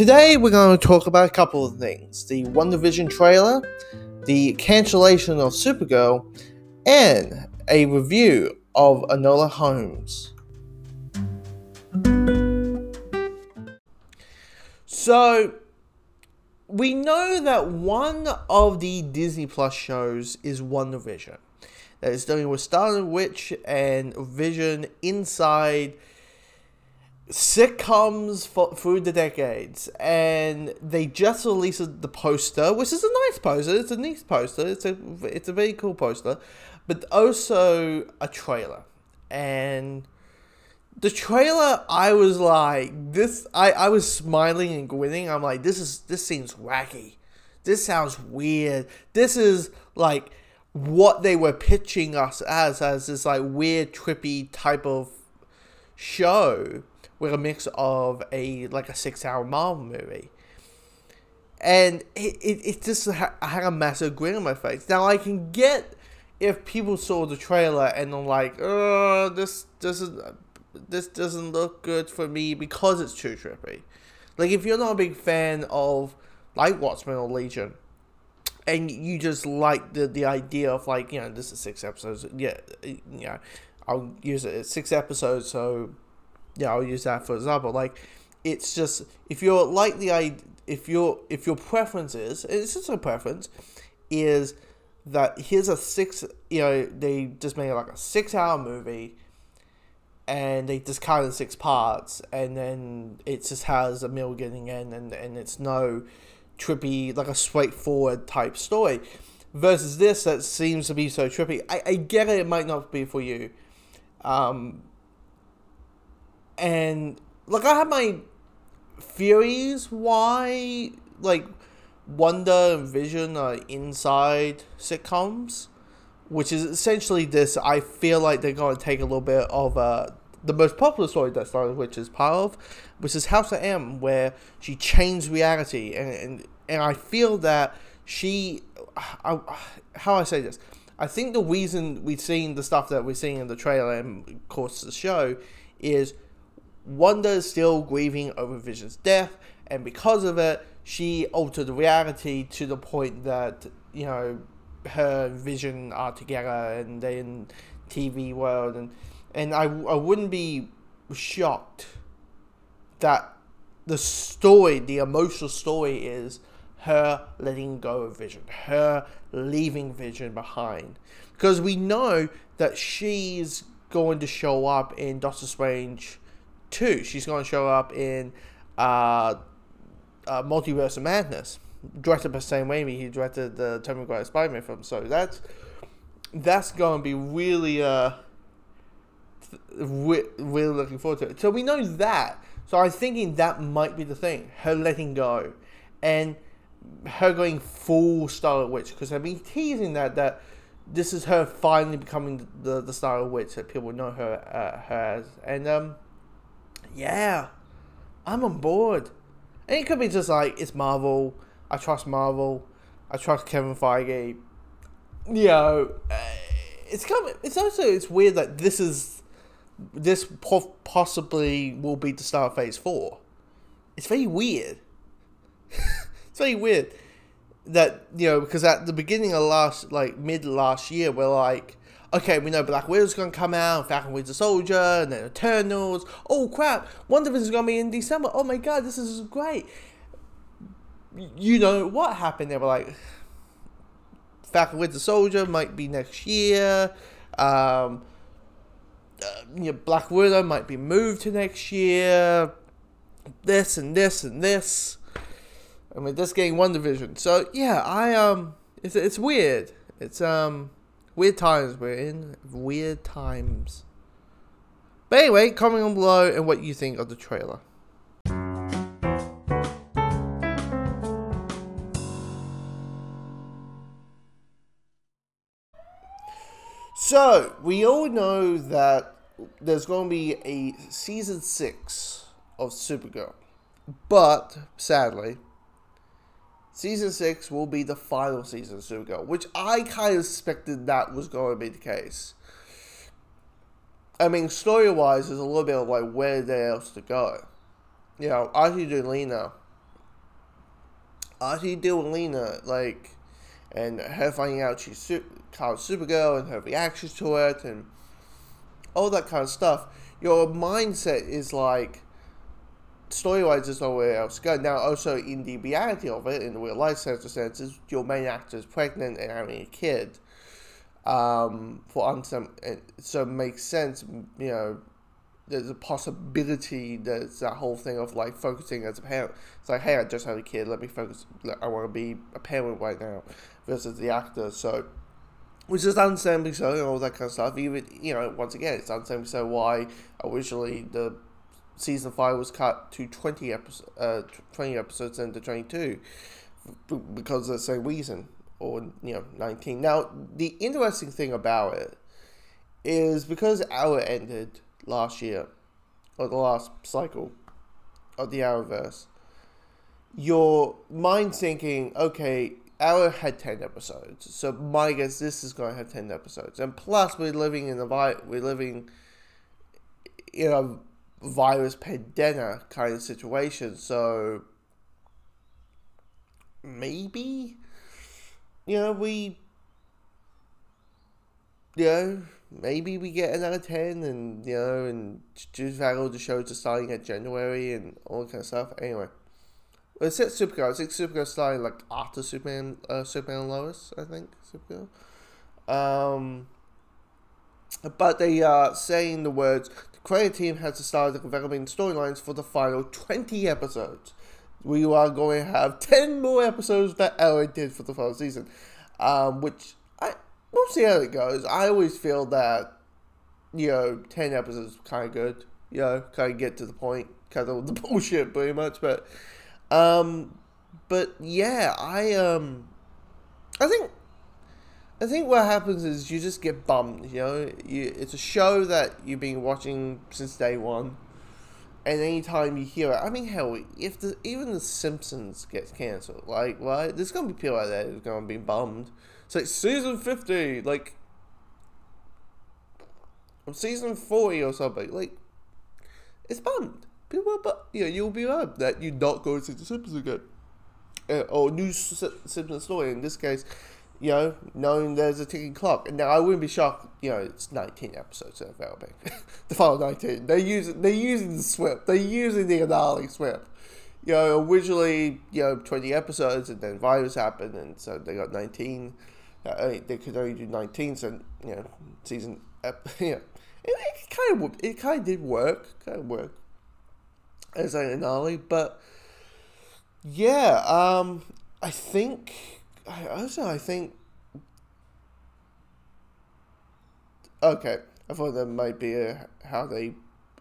Today we're going to talk about a couple of things the WandaVision trailer, the cancellation of Supergirl, and a review of Enola Holmes. So, we know that one of the Disney Plus shows is WandaVision. That is dealing with Scarlet Witch and Vision inside sitcoms for, through the decades, and they just released the poster, which is a nice poster. It's a nice poster. It's a it's a very cool poster, but also a trailer. And the trailer, I was like, this. I I was smiling and grinning. I'm like, this is this seems wacky. This sounds weird. This is like what they were pitching us as as this like weird trippy type of show with a mix of a like a six hour Marvel movie. And it, it, it just ha- I had a massive grin on my face. Now I can get if people saw the trailer and they're like, oh, this doesn't this doesn't look good for me because it's too trippy. Like if you're not a big fan of like Watchmen or Legion, and you just like the the idea of like you know this is six episodes, yeah, yeah, I'll use it six episodes, so yeah, I'll use that for example. Like, it's just if you're like the i if your if your preference is it's just a preference is that here's a six you know they just made like a six hour movie and they just cut in six parts and then it just has a meal getting in and and it's no trippy like a straightforward type story versus this that seems to be so trippy i, I get it it might not be for you um and like I have my theories why like Wanda and Vision are inside sitcoms, which is essentially this. I feel like they're going to take a little bit of uh, the most popular story that started, which is part of, which is House of M, where she changed reality, and and, and I feel that she, I, how I say this, I think the reason we've seen the stuff that we're seeing in the trailer and of course the show is Wanda is still grieving over Vision's death, and because of it, she altered reality to the point that you know her Vision are together and they in TV world, and and I I wouldn't be shocked that the story, the emotional story, is her letting go of Vision, her leaving Vision behind, because we know that she's going to show up in Doctor Strange two. She's going to show up in uh, uh, Multiverse of Madness, directed by Sam Raimi. He directed the Tobey Maguire Spider-Man film. So that's that's going to be really uh really looking forward to it. So we know that. So I was thinking that might be the thing. Her letting go, and her going full Scarlet Witch because I've been teasing that that this is her finally becoming the the Scarlet Witch that people know her uh, her as, and um yeah, I'm on board. And it could be just like it's Marvel. I trust Marvel. I trust Kevin Feige. You know, uh, it's kind of, it's also it's weird that this is this possibly will be the start of Phase Four. It's very weird. it's very weird that you know because at the beginning of last like mid last year we're like okay, we know Black Widow's gonna come out, Falcon Winter Soldier, and then Eternals. Oh crap, WandaVision's gonna be in December. Oh my god, this is great. You know what happened? They were like, Falcon Winter Soldier might be next year. Um, uh, you know, Black Widow might be moved to next year. This and this and this. I mean, this getting WandaVision. So yeah, I um, it's it's weird. It's um Weird times we're in. Weird times. But anyway, comment on below and what you think of the trailer. So, we all know that there's going to be a season 6 of Supergirl. But, sadly, season six will be the final season of Supergirl, which I kind of expected that was going to be the case. I mean, story wise, there's a little bit of like where else to go. You know, Archie and Lena how do you deal Lena? Like, and her finding out she's su- called Supergirl and her reactions to it and all that kind of stuff. Your mindset is like, story wise, there's nowhere else to go. Now, also in the reality of it, in the real life circumstances, your main actor is pregnant and having a kid. Um, for some, so it makes sense, you know, there's a possibility there's that whole thing of like focusing as a parent. It's like, hey, I just had a kid. Let me focus. I want to be a parent right now, versus the actor. So, which is understandably so, and all that kind of stuff. Even you know, once again, it's understandably so why originally the season five was cut to twenty episodes, uh, twenty episodes into twenty two, because of the same reason, or you know, nineteen. Now, the interesting thing about it is because Arrow ended last year, or the last cycle of the Arrowverse, your mind thinking, okay, Arrow had 10 episodes, so my guess this is going to have 10 episodes. And plus, we're living in a we're living in a virus pandemic kind of situation, so maybe, you know, we, you know, maybe we get another 10 and you know and have all the shows are starting at january and all that kind of stuff. Anyway well, it's at supergirl. I think supergirl starting like after superman uh, superman and lois i think supergirl. Um but they are saying the words creative team has started developing storylines for the final 20 episodes we are going to have 10 more episodes that Ellen did for the final season um, which we'll see how it goes. I always feel that, you know, 10 episodes kind of good. You know, kind of get to the point, kind of the bullshit pretty much. But, um, but yeah, I, um, I think, I think what happens is you just get bummed, you know. You, it's a show that you've been watching since day one, and anytime you hear it, I mean, hell, if the even the Simpsons gets cancelled, like, right, there's gonna be people out there who's gonna be bummed it's like season 50, like or season 40 or something. Like, it's bummed. People are, but you know, you'll be bummed that you not go to see the Simpsons again. Uh, or new Simpsons story. In this case, you know, knowing there's a ticking clock. And now I wouldn't be shocked, you know, it's 19 episodes of Velvet. the final 19. They're using, they're using the SWIP. They're using the Anali SWIP. You know, originally, you know, 20 episodes and then virus happened and so they got 19 uh, they could only do 19, so you know, season, yeah, it, it kind of it kind of did work, kind of work as an finale, but yeah, um, I think I also I think okay, I thought that might be a, how they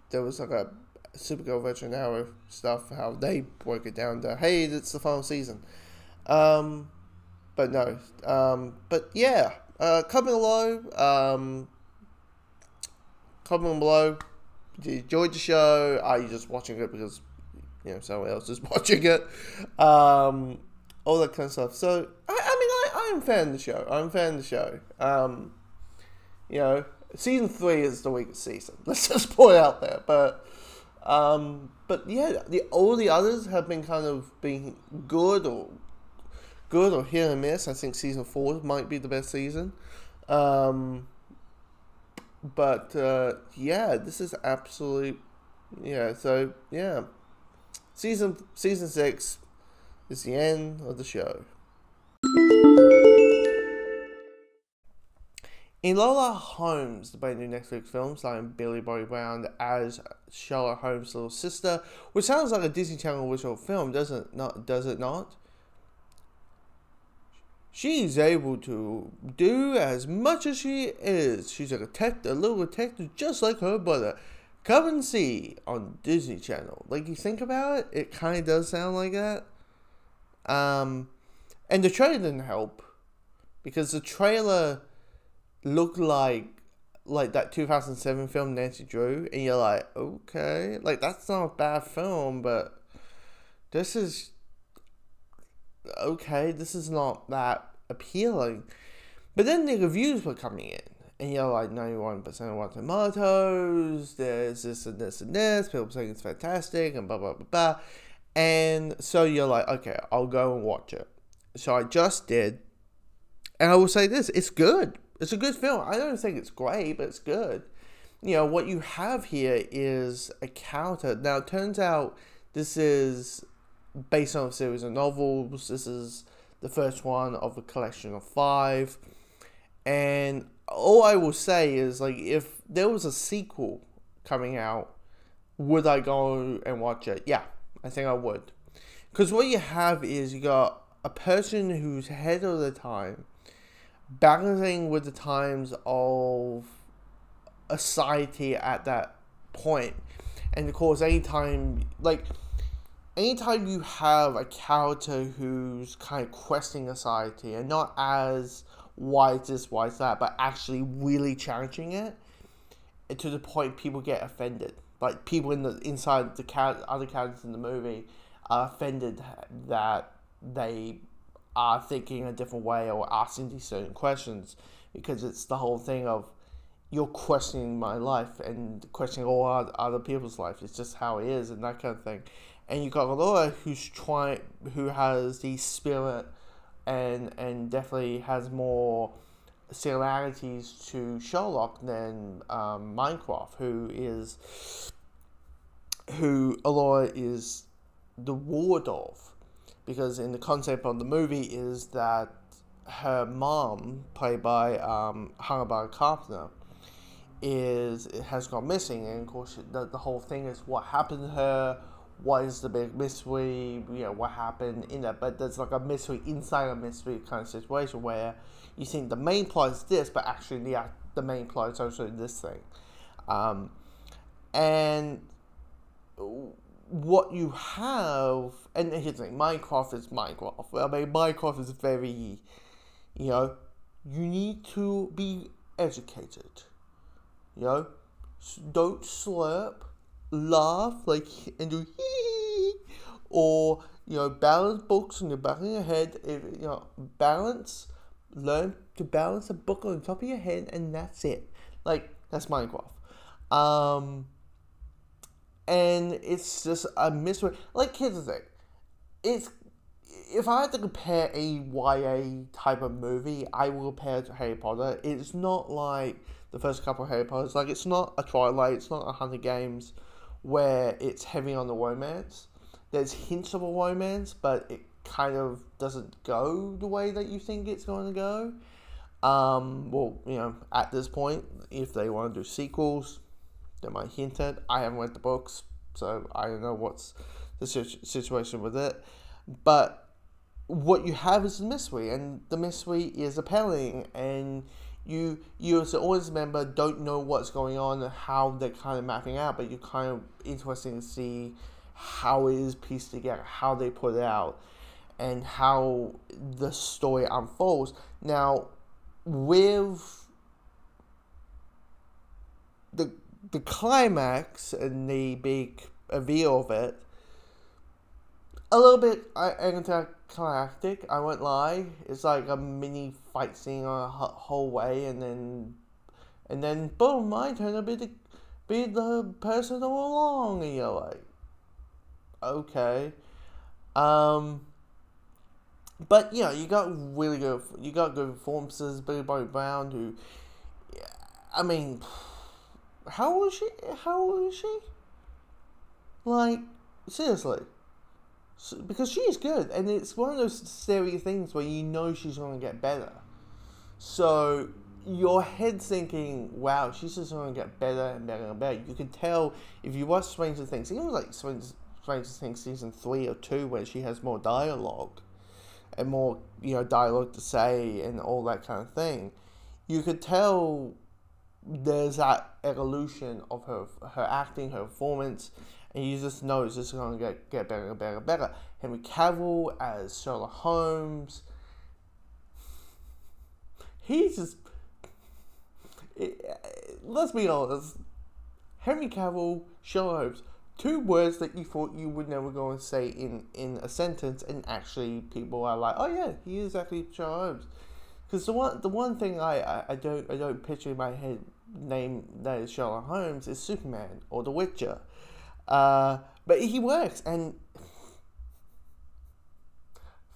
there was like a Supergirl Veteran Hour stuff, how they broke it down to hey, it's the final season. Um, but no. Um, but yeah, uh, comment below. Um, comment below. Did you enjoy the show? Are you just watching it because you know someone else is watching it? Um, all that kind of stuff. So I, I mean, I, I'm fan of the show. I'm fan of the show. Um, you know, season three is the weakest season. Let's just it out there. But um, but yeah, the all the others have been kind of being good or good or hit and miss. I think season four might be the best season. Um, but uh, yeah, this is absolute. Yeah, so yeah, season season six is the end of the show. Enola Holmes, the brand new Netflix film starring Millie Bobby Brown as Sherlock Holmes' little sister, which sounds like a Disney Channel original film, doesn't not does it not? she's able to do as much as she is. She's a detective, a little detective, just like her brother. Come and see on Disney Channel. Like you think about it, it kind of does sound like that. Um, and the trailer didn't help because the trailer looked like like that 2007 film Nancy Drew, and you're like, okay, like that's not a bad film, but this is okay, this is not that appealing. But then the reviews were coming in, and you're like 91% of Rotten Tomatoes, there's this and this and this, people saying it's fantastic, and blah, blah, blah, blah. And so you're like, okay, I'll go and watch it. So I just did. And I will say this it's good. It's a good film. I don't think it's great, but it's good. You know, what you have here is a character. Now, it turns out this is based on a series of novels. This is the first one of a collection of five. And all I will say is, like, if there was a sequel coming out, would I go and watch it? Yeah, I think I would. Because what you have is you got a person who's ahead of the time, balancing with the times of a society at that point. And of course, anytime, like, anytime you have a character who's kind of questioning society and not as why is this, why is that, but actually really challenging it, to the point people get offended. Like people in the inside the other characters in the movie are offended that they are thinking a different way or asking these certain questions because it's the whole thing of you're questioning my life and questioning all other people's life. It's just how it is and that kind of thing. And you got Laura who's trying, who has the spirit and and definitely has more similarities to Sherlock than um, Mycroft, who is who Enola is the ward of, because in the concept of the movie is that her mom, played by um, Helena Bonham Carter, is has gone missing, and of course the, the whole thing is what happened to her, what is the big mystery, you know, what happened in that. But there's like a mystery inside a mystery kind of situation where you think the main plot is this, but actually the, the main plot is also this thing. Um, and what you have, and here's the thing Mycroft is Mycroft. I mean, Mycroft is very, you know, you need to be educated. You know, don't slurp laugh like and do hee or you know balance books in the back of your head if you know balance learn to balance a book on top of your head and that's it like that's Mycroft um and it's just a mystery like here's the thing it's if I had to compare a YA type of movie, I will compare it to Harry Potter. It's not like the first couple of Harry Potters. Like it's not a Twilight. It's not a Hunger Games where it's heavy on the romance. There's hints of a romance, but it kind of doesn't go the way that you think it's going to go. Um, well, you know, at this point, if they want to do sequels, they might hint it. I haven't read the books, so I don't know what's the situation with it. But what you have is the mystery, and the mystery is appealing, and you you as an audience member don't know what's going on and how they're kind of mapping out, but you're kind of interested to see how it is pieced together, how they put it out, and how the story unfolds. Now, with the the climax and the big reveal of it, a little bit anticlimactic. I won't lie. It's like a mini fight scene on a whole way, and then, and then boom, my turn to be the, be the person all along, and you're like, okay, um. But you know, you got really good. You got good performances. Millie Bobby Brown, who, I mean, how old is she? How old is she? Like seriously because she is good, and it's one of those scary things where you know she's going to get better. So your head's thinking, "Wow, she's just going to get better and better and better." You can tell if you watch Stranger Things, even like Stranger Things season three or two, where she has more dialogue and more you know dialogue to say and all that kind of thing. You could tell there's that evolution of her her acting, her performance, and you just know it's just going to get, get better and better and better. Henry Cavill as Sherlock Holmes. He's just. It, let's be honest. Henry Cavill, Sherlock Holmes, two words that you thought you would never go and say in, in a sentence, and actually people are like, oh yeah, he is actually Sherlock Holmes. Because the one the one thing I, I, I don't I don't picture in my head name that is Sherlock Holmes is Superman or The Witcher. Uh, but he works, and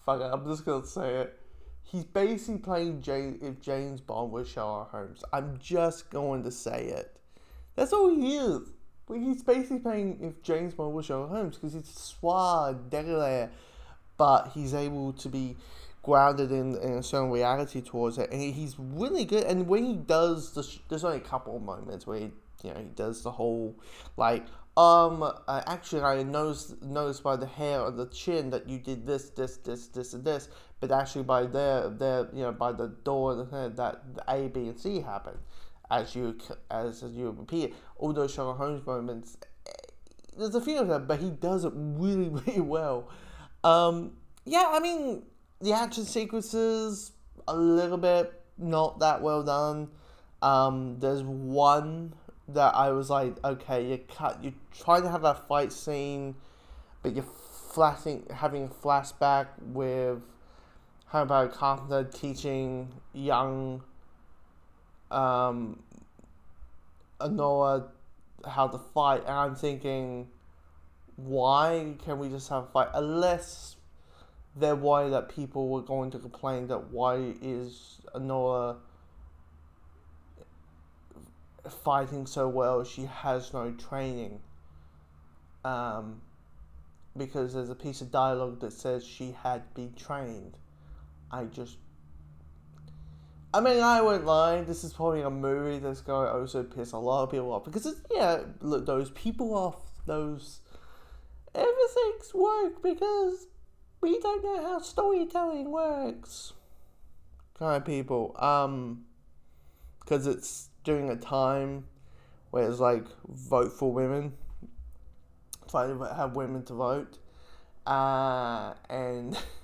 fuck it, I'm just gonna say it. He's basically playing James if James Bond was Sherlock Holmes. I'm just going to say it. That's all he is. But he's basically playing if James Bond was Sherlock Holmes because he's suave, debonair, but he's able to be grounded in, in a certain reality towards it, and he's really good. And when he does, the there's only a couple of moments where he, you know, he does the whole like um, uh, actually, I noticed noticed by the hair on the chin that you did this, this, this, this, and this. But actually, by there, there, you know, by the door that A, B, and C happen, as you as, as you repeat. All those Sherlock Holmes moments, eh, there's a few of them, but he does it really, really well. Um, yeah, I mean, the action sequences a little bit not that well done. Um, there's one that I was like, okay, you cut, you try to have a fight scene, but you're flashing, having a flashback with how about Carpenter teaching young um, Enola how to fight, and I'm thinking, why can we just have a fight? Unless they're worried that people were going to complain that why is Enola fighting so well, she has no training. Um, because there's a piece of dialogue that says she had been trained. I just. I mean, I won't lie, this is probably a movie that's going to also piss a lot of people off. Because, it's, yeah, look, those people off, those. Everything's work because we don't know how storytelling works. Kind of people. Um. Because it's during a time where it's like vote for women, try to have women to vote, uh, and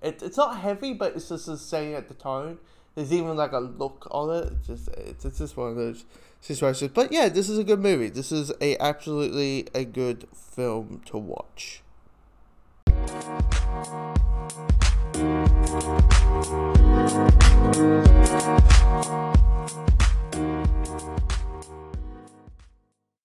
It, it's not heavy, but it's just saying at the tone. There's even like a look on it. It's just it's, it's just one of those situations. But yeah, this is a good movie. This is a absolutely a good film to watch.